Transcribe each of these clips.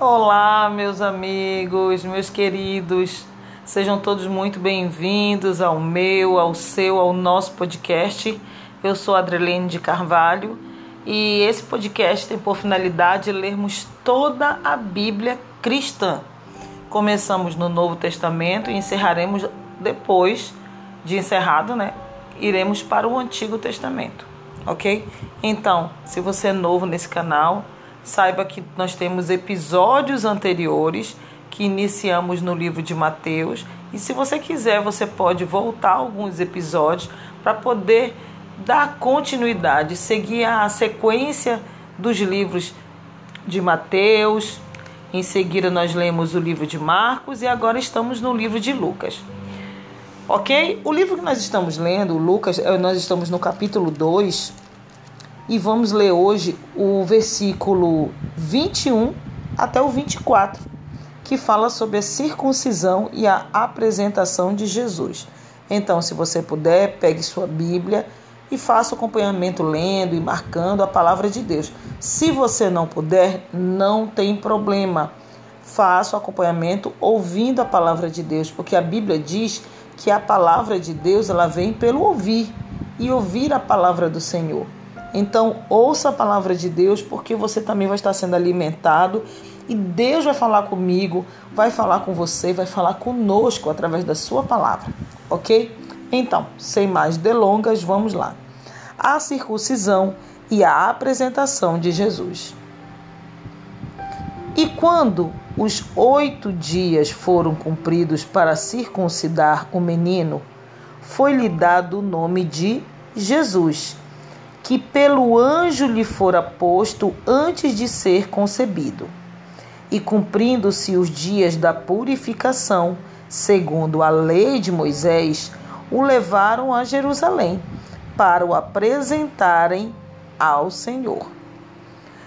Olá, meus amigos, meus queridos. Sejam todos muito bem-vindos ao meu, ao seu, ao nosso podcast. Eu sou Adrelene de Carvalho e esse podcast tem por finalidade lermos toda a Bíblia cristã. Começamos no Novo Testamento e encerraremos depois de encerrado, né? Iremos para o Antigo Testamento, ok? Então, se você é novo nesse canal, saiba que nós temos episódios anteriores que iniciamos no livro de Mateus. E se você quiser, você pode voltar alguns episódios para poder dar continuidade, seguir a sequência dos livros de Mateus. Em seguida, nós lemos o livro de Marcos e agora estamos no livro de Lucas. Ok? O livro que nós estamos lendo, Lucas, eh, nós estamos no capítulo 2 e vamos ler hoje o versículo 21 até o 24 que fala sobre a circuncisão e a apresentação de Jesus. Então, se você puder, pegue sua Bíblia e faça o acompanhamento lendo e marcando a palavra de Deus. Se você não puder, não tem problema. Faça o acompanhamento ouvindo a palavra de Deus, porque a Bíblia diz que a palavra de Deus ela vem pelo ouvir e ouvir a palavra do Senhor. Então, ouça a palavra de Deus, porque você também vai estar sendo alimentado e Deus vai falar comigo, vai falar com você, vai falar conosco através da sua palavra, ok? Então, sem mais delongas, vamos lá. A circuncisão e a apresentação de Jesus. E quando os oito dias foram cumpridos para circuncidar o menino, foi-lhe dado o nome de Jesus, que pelo anjo lhe fora posto antes de ser concebido e cumprindo-se os dias da purificação, segundo a lei de Moisés, o levaram a Jerusalém para o apresentarem ao Senhor.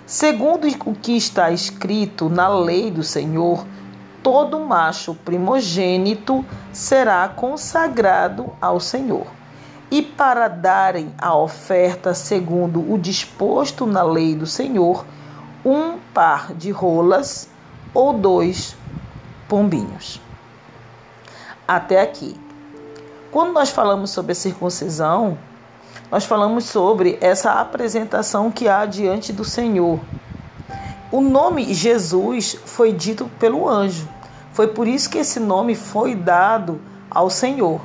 Segundo o que está escrito na lei do Senhor, todo macho primogênito será consagrado ao Senhor. E para darem a oferta segundo o disposto na lei do Senhor, um par de rolas ou dois pombinhos. Até aqui. Quando nós falamos sobre a circuncisão, nós falamos sobre essa apresentação que há diante do Senhor. O nome Jesus foi dito pelo anjo. Foi por isso que esse nome foi dado ao Senhor.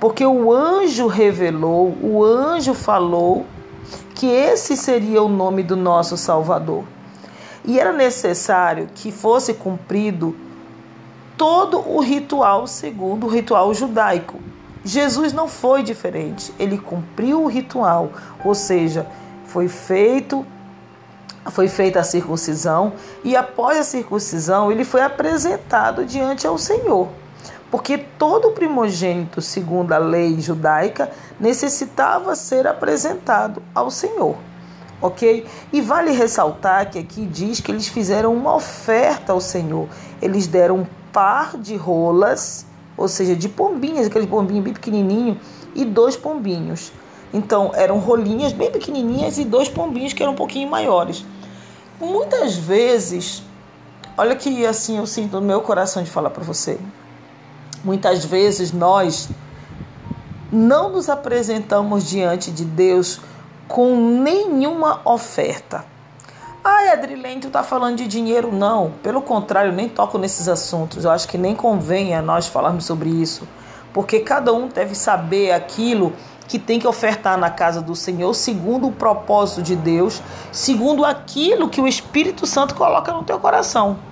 Porque o anjo revelou, o anjo falou que esse seria o nome do nosso Salvador. E era necessário que fosse cumprido todo o ritual segundo o ritual judaico. Jesus não foi diferente, ele cumpriu o ritual, ou seja, foi feito foi feita a circuncisão e após a circuncisão ele foi apresentado diante ao Senhor. Porque todo primogênito, segundo a lei judaica, necessitava ser apresentado ao Senhor ok? E vale ressaltar que aqui diz que eles fizeram uma oferta ao Senhor. Eles deram um par de rolas, ou seja, de pombinhas, aquele pombinho bem pequenininho, e dois pombinhos. Então, eram rolinhas bem pequenininhas e dois pombinhos que eram um pouquinho maiores. Muitas vezes, olha que assim eu sinto no meu coração de falar para você. Muitas vezes nós não nos apresentamos diante de Deus com nenhuma oferta. Ai, Adrilene, tu tá falando de dinheiro? Não, pelo contrário, nem toco nesses assuntos. Eu acho que nem convém a nós falarmos sobre isso, porque cada um deve saber aquilo que tem que ofertar na casa do Senhor, segundo o propósito de Deus, segundo aquilo que o Espírito Santo coloca no teu coração.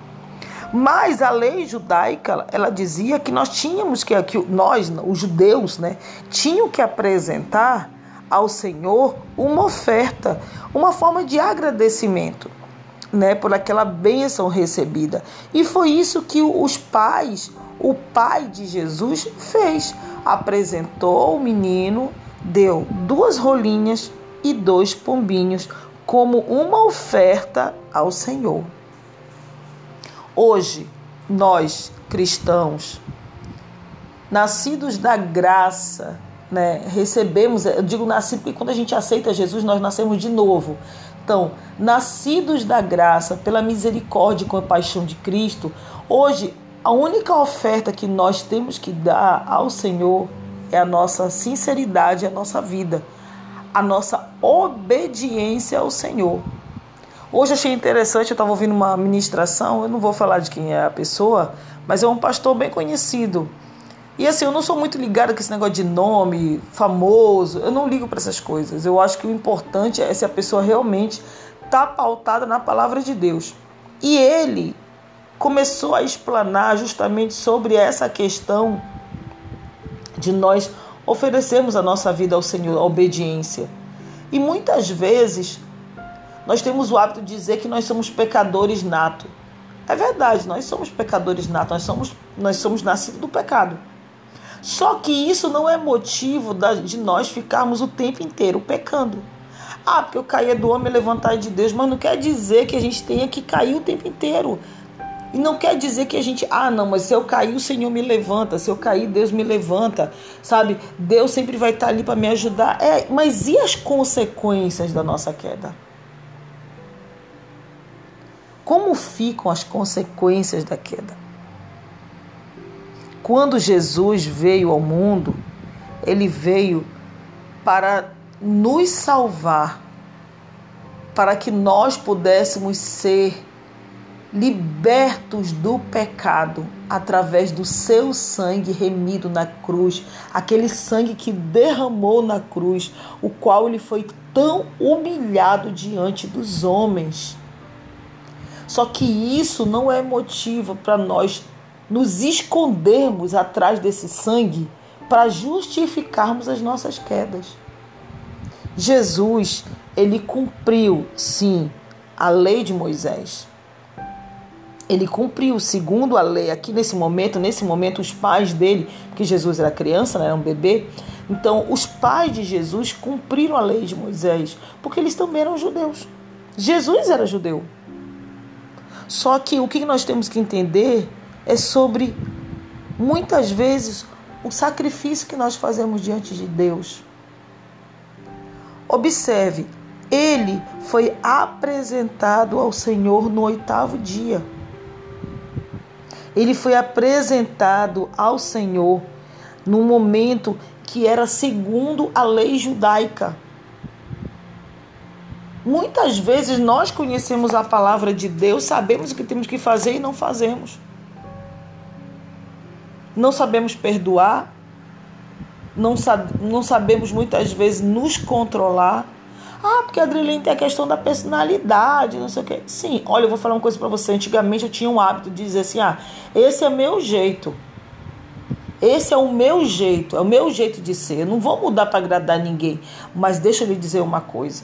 Mas a lei judaica, ela dizia que nós tínhamos que, que nós, os judeus, né, tinham que apresentar ao Senhor uma oferta, uma forma de agradecimento, né, por aquela bênção recebida. E foi isso que os pais, o pai de Jesus fez. Apresentou o menino, deu duas rolinhas e dois pombinhos como uma oferta ao Senhor. Hoje, nós cristãos, nascidos da graça, né, recebemos, eu digo nascido porque quando a gente aceita Jesus, nós nascemos de novo. Então, nascidos da graça, pela misericórdia e compaixão de Cristo, hoje a única oferta que nós temos que dar ao Senhor é a nossa sinceridade, a nossa vida, a nossa obediência ao Senhor. Hoje achei interessante, eu estava ouvindo uma ministração, eu não vou falar de quem é a pessoa, mas é um pastor bem conhecido. E assim, eu não sou muito ligado com esse negócio de nome, famoso, eu não ligo para essas coisas. Eu acho que o importante é se a pessoa realmente está pautada na palavra de Deus. E ele começou a explanar justamente sobre essa questão de nós oferecermos a nossa vida ao Senhor, a obediência. E muitas vezes nós temos o hábito de dizer que nós somos pecadores nato. É verdade, nós somos pecadores nato, nós somos, nós somos nascidos do pecado. Só que isso não é motivo de nós ficarmos o tempo inteiro pecando. Ah, porque eu caí do homem levantar de Deus, mas não quer dizer que a gente tenha que cair o tempo inteiro. E não quer dizer que a gente, ah, não, mas se eu cair, o Senhor me levanta. Se eu cair, Deus me levanta. Sabe? Deus sempre vai estar ali para me ajudar. É, mas e as consequências da nossa queda? Como ficam as consequências da queda? Quando Jesus veio ao mundo, ele veio para nos salvar, para que nós pudéssemos ser libertos do pecado através do seu sangue remido na cruz, aquele sangue que derramou na cruz, o qual ele foi tão humilhado diante dos homens. Só que isso não é motivo para nós nos escondermos atrás desse sangue para justificarmos as nossas quedas. Jesus, ele cumpriu, sim, a lei de Moisés. Ele cumpriu segundo a lei. Aqui nesse momento, nesse momento, os pais dele, porque Jesus era criança, né, era um bebê, então os pais de Jesus cumpriram a lei de Moisés, porque eles também eram judeus. Jesus era judeu. Só que o que nós temos que entender é sobre muitas vezes o sacrifício que nós fazemos diante de Deus. Observe, ele foi apresentado ao Senhor no oitavo dia. Ele foi apresentado ao Senhor num momento que era segundo a lei judaica. Muitas vezes nós conhecemos a palavra de Deus, sabemos o que temos que fazer e não fazemos. Não sabemos perdoar, não, não sabemos muitas vezes nos controlar. Ah, porque a Adriline tem a questão da personalidade, não sei o quê. Sim, olha, eu vou falar uma coisa para você. Antigamente eu tinha um hábito de dizer assim: ah, esse é meu jeito. Esse é o meu jeito, é o meu jeito de ser. Eu não vou mudar para agradar ninguém. Mas deixa eu lhe dizer uma coisa.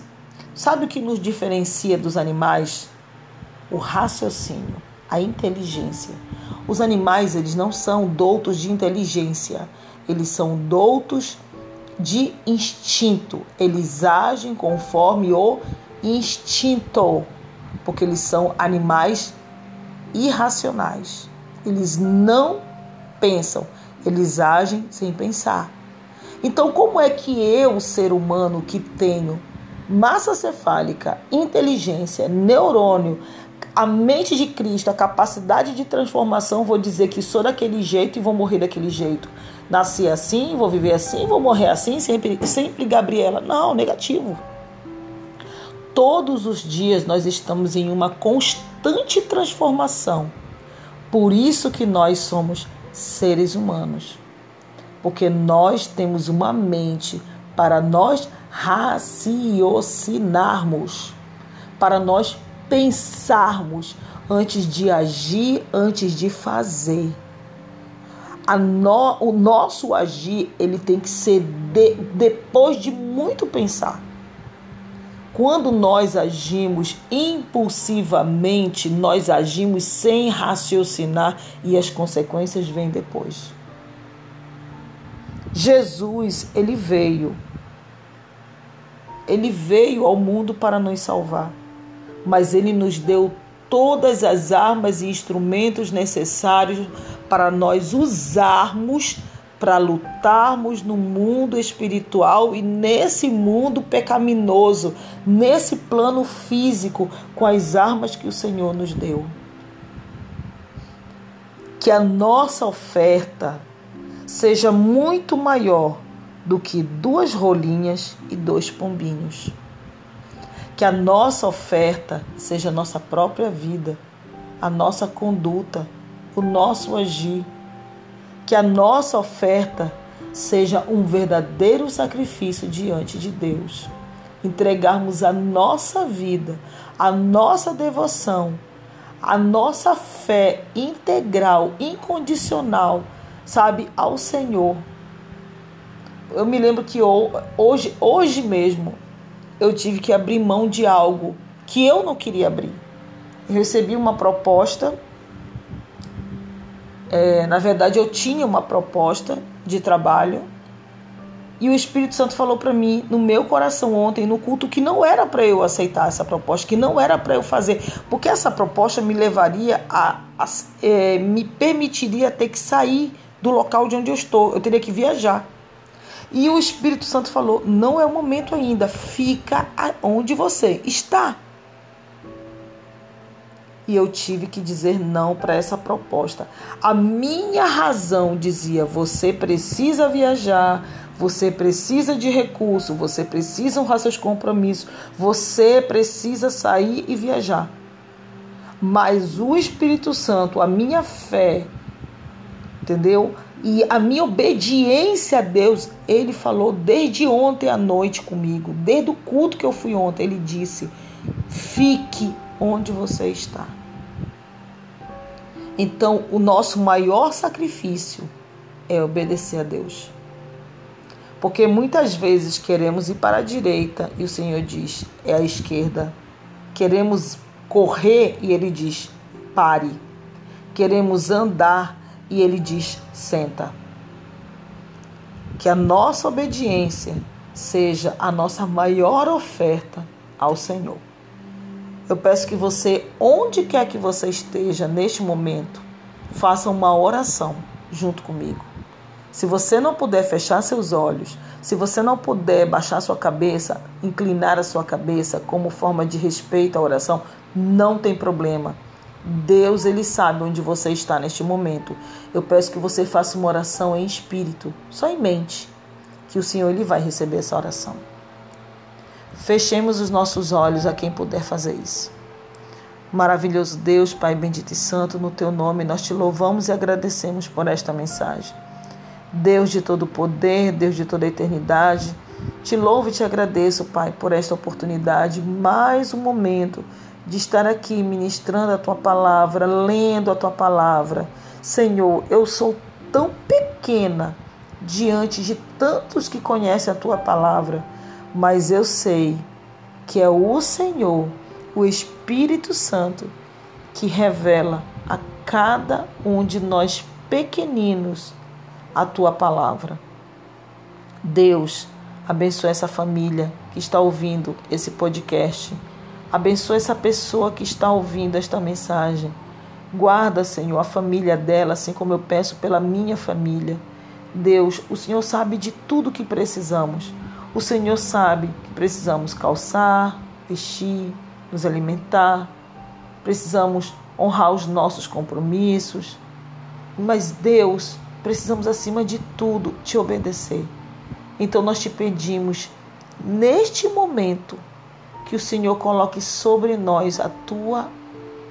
Sabe o que nos diferencia dos animais? O raciocínio, a inteligência. Os animais, eles não são doutos de inteligência, eles são doutos de instinto. Eles agem conforme o instinto, porque eles são animais irracionais. Eles não pensam, eles agem sem pensar. Então, como é que eu, ser humano que tenho massa cefálica, inteligência, neurônio, a mente de Cristo, a capacidade de transformação, vou dizer que sou daquele jeito e vou morrer daquele jeito. Nasci assim, vou viver assim, vou morrer assim, sempre, sempre Gabriela. Não, negativo. Todos os dias nós estamos em uma constante transformação. Por isso que nós somos seres humanos. Porque nós temos uma mente para nós raciocinarmos, para nós pensarmos antes de agir, antes de fazer. No, o nosso agir ele tem que ser de, depois de muito pensar. Quando nós agimos impulsivamente, nós agimos sem raciocinar e as consequências vêm depois. Jesus, ele veio ele veio ao mundo para nos salvar, mas ele nos deu todas as armas e instrumentos necessários para nós usarmos para lutarmos no mundo espiritual e nesse mundo pecaminoso, nesse plano físico, com as armas que o Senhor nos deu. Que a nossa oferta seja muito maior do que duas rolinhas e dois pombinhos. Que a nossa oferta seja a nossa própria vida, a nossa conduta, o nosso agir que a nossa oferta seja um verdadeiro sacrifício diante de Deus. Entregarmos a nossa vida, a nossa devoção, a nossa fé integral, incondicional, sabe, ao Senhor. Eu me lembro que hoje, hoje mesmo, eu tive que abrir mão de algo que eu não queria abrir. Recebi uma proposta é, na verdade, eu tinha uma proposta de trabalho e o Espírito Santo falou para mim no meu coração ontem no culto que não era para eu aceitar essa proposta, que não era para eu fazer, porque essa proposta me levaria a, a é, me permitiria ter que sair do local de onde eu estou, eu teria que viajar. E o Espírito Santo falou: não é o momento ainda, fica onde você está e eu tive que dizer não para essa proposta. A minha razão dizia: você precisa viajar, você precisa de recurso, você precisa honrar seus compromissos, você precisa sair e viajar. Mas o Espírito Santo, a minha fé, entendeu? E a minha obediência a Deus, ele falou desde ontem à noite comigo, desde o culto que eu fui ontem, ele disse: fique onde você está. Então, o nosso maior sacrifício é obedecer a Deus. Porque muitas vezes queremos ir para a direita e o Senhor diz, é a esquerda. Queremos correr e ele diz, pare. Queremos andar e ele diz, senta. Que a nossa obediência seja a nossa maior oferta ao Senhor. Eu peço que você, onde quer que você esteja neste momento, faça uma oração junto comigo. Se você não puder fechar seus olhos, se você não puder baixar sua cabeça, inclinar a sua cabeça como forma de respeito à oração, não tem problema. Deus, ele sabe onde você está neste momento. Eu peço que você faça uma oração em espírito, só em mente, que o Senhor ele vai receber essa oração. Fechemos os nossos olhos a quem puder fazer isso. Maravilhoso Deus, Pai bendito e santo, no teu nome nós te louvamos e agradecemos por esta mensagem. Deus de todo poder, Deus de toda eternidade, te louvo e te agradeço, Pai, por esta oportunidade, mais um momento de estar aqui ministrando a tua palavra, lendo a tua palavra. Senhor, eu sou tão pequena diante de tantos que conhecem a tua palavra mas eu sei que é o Senhor, o Espírito Santo, que revela a cada um de nós pequeninos a tua palavra. Deus, abençoe essa família que está ouvindo esse podcast. Abençoe essa pessoa que está ouvindo esta mensagem. Guarda, Senhor, a família dela, assim como eu peço pela minha família. Deus, o Senhor sabe de tudo que precisamos. O Senhor sabe que precisamos calçar, vestir, nos alimentar, precisamos honrar os nossos compromissos, mas Deus, precisamos acima de tudo te obedecer. Então nós te pedimos neste momento que o Senhor coloque sobre nós a tua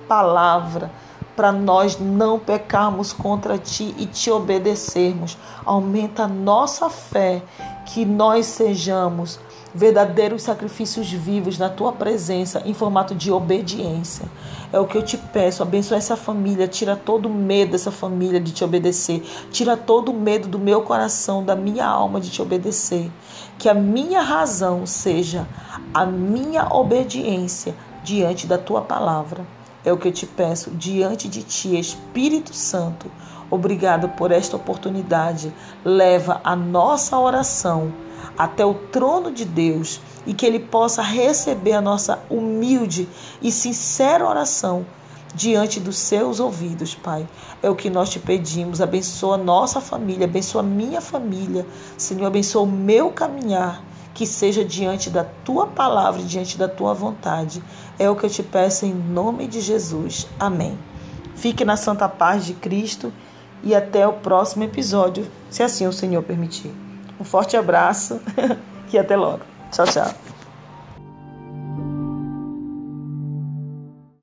palavra para nós não pecarmos contra ti e te obedecermos. Aumenta a nossa fé, que nós sejamos verdadeiros sacrifícios vivos na tua presença em formato de obediência. É o que eu te peço. Abençoa essa família, tira todo o medo dessa família de te obedecer, tira todo o medo do meu coração, da minha alma de te obedecer. Que a minha razão seja a minha obediência diante da tua palavra. É o que eu te peço diante de ti, Espírito Santo. Obrigado por esta oportunidade. Leva a nossa oração até o trono de Deus e que Ele possa receber a nossa humilde e sincera oração diante dos seus ouvidos, Pai. É o que nós te pedimos. Abençoa nossa família, abençoa minha família. Senhor, abençoa o meu caminhar, que seja diante da tua palavra, diante da tua vontade. É o que eu te peço em nome de Jesus. Amém. Fique na santa paz de Cristo e até o próximo episódio, se assim o Senhor permitir. Um forte abraço e até logo. Tchau, tchau.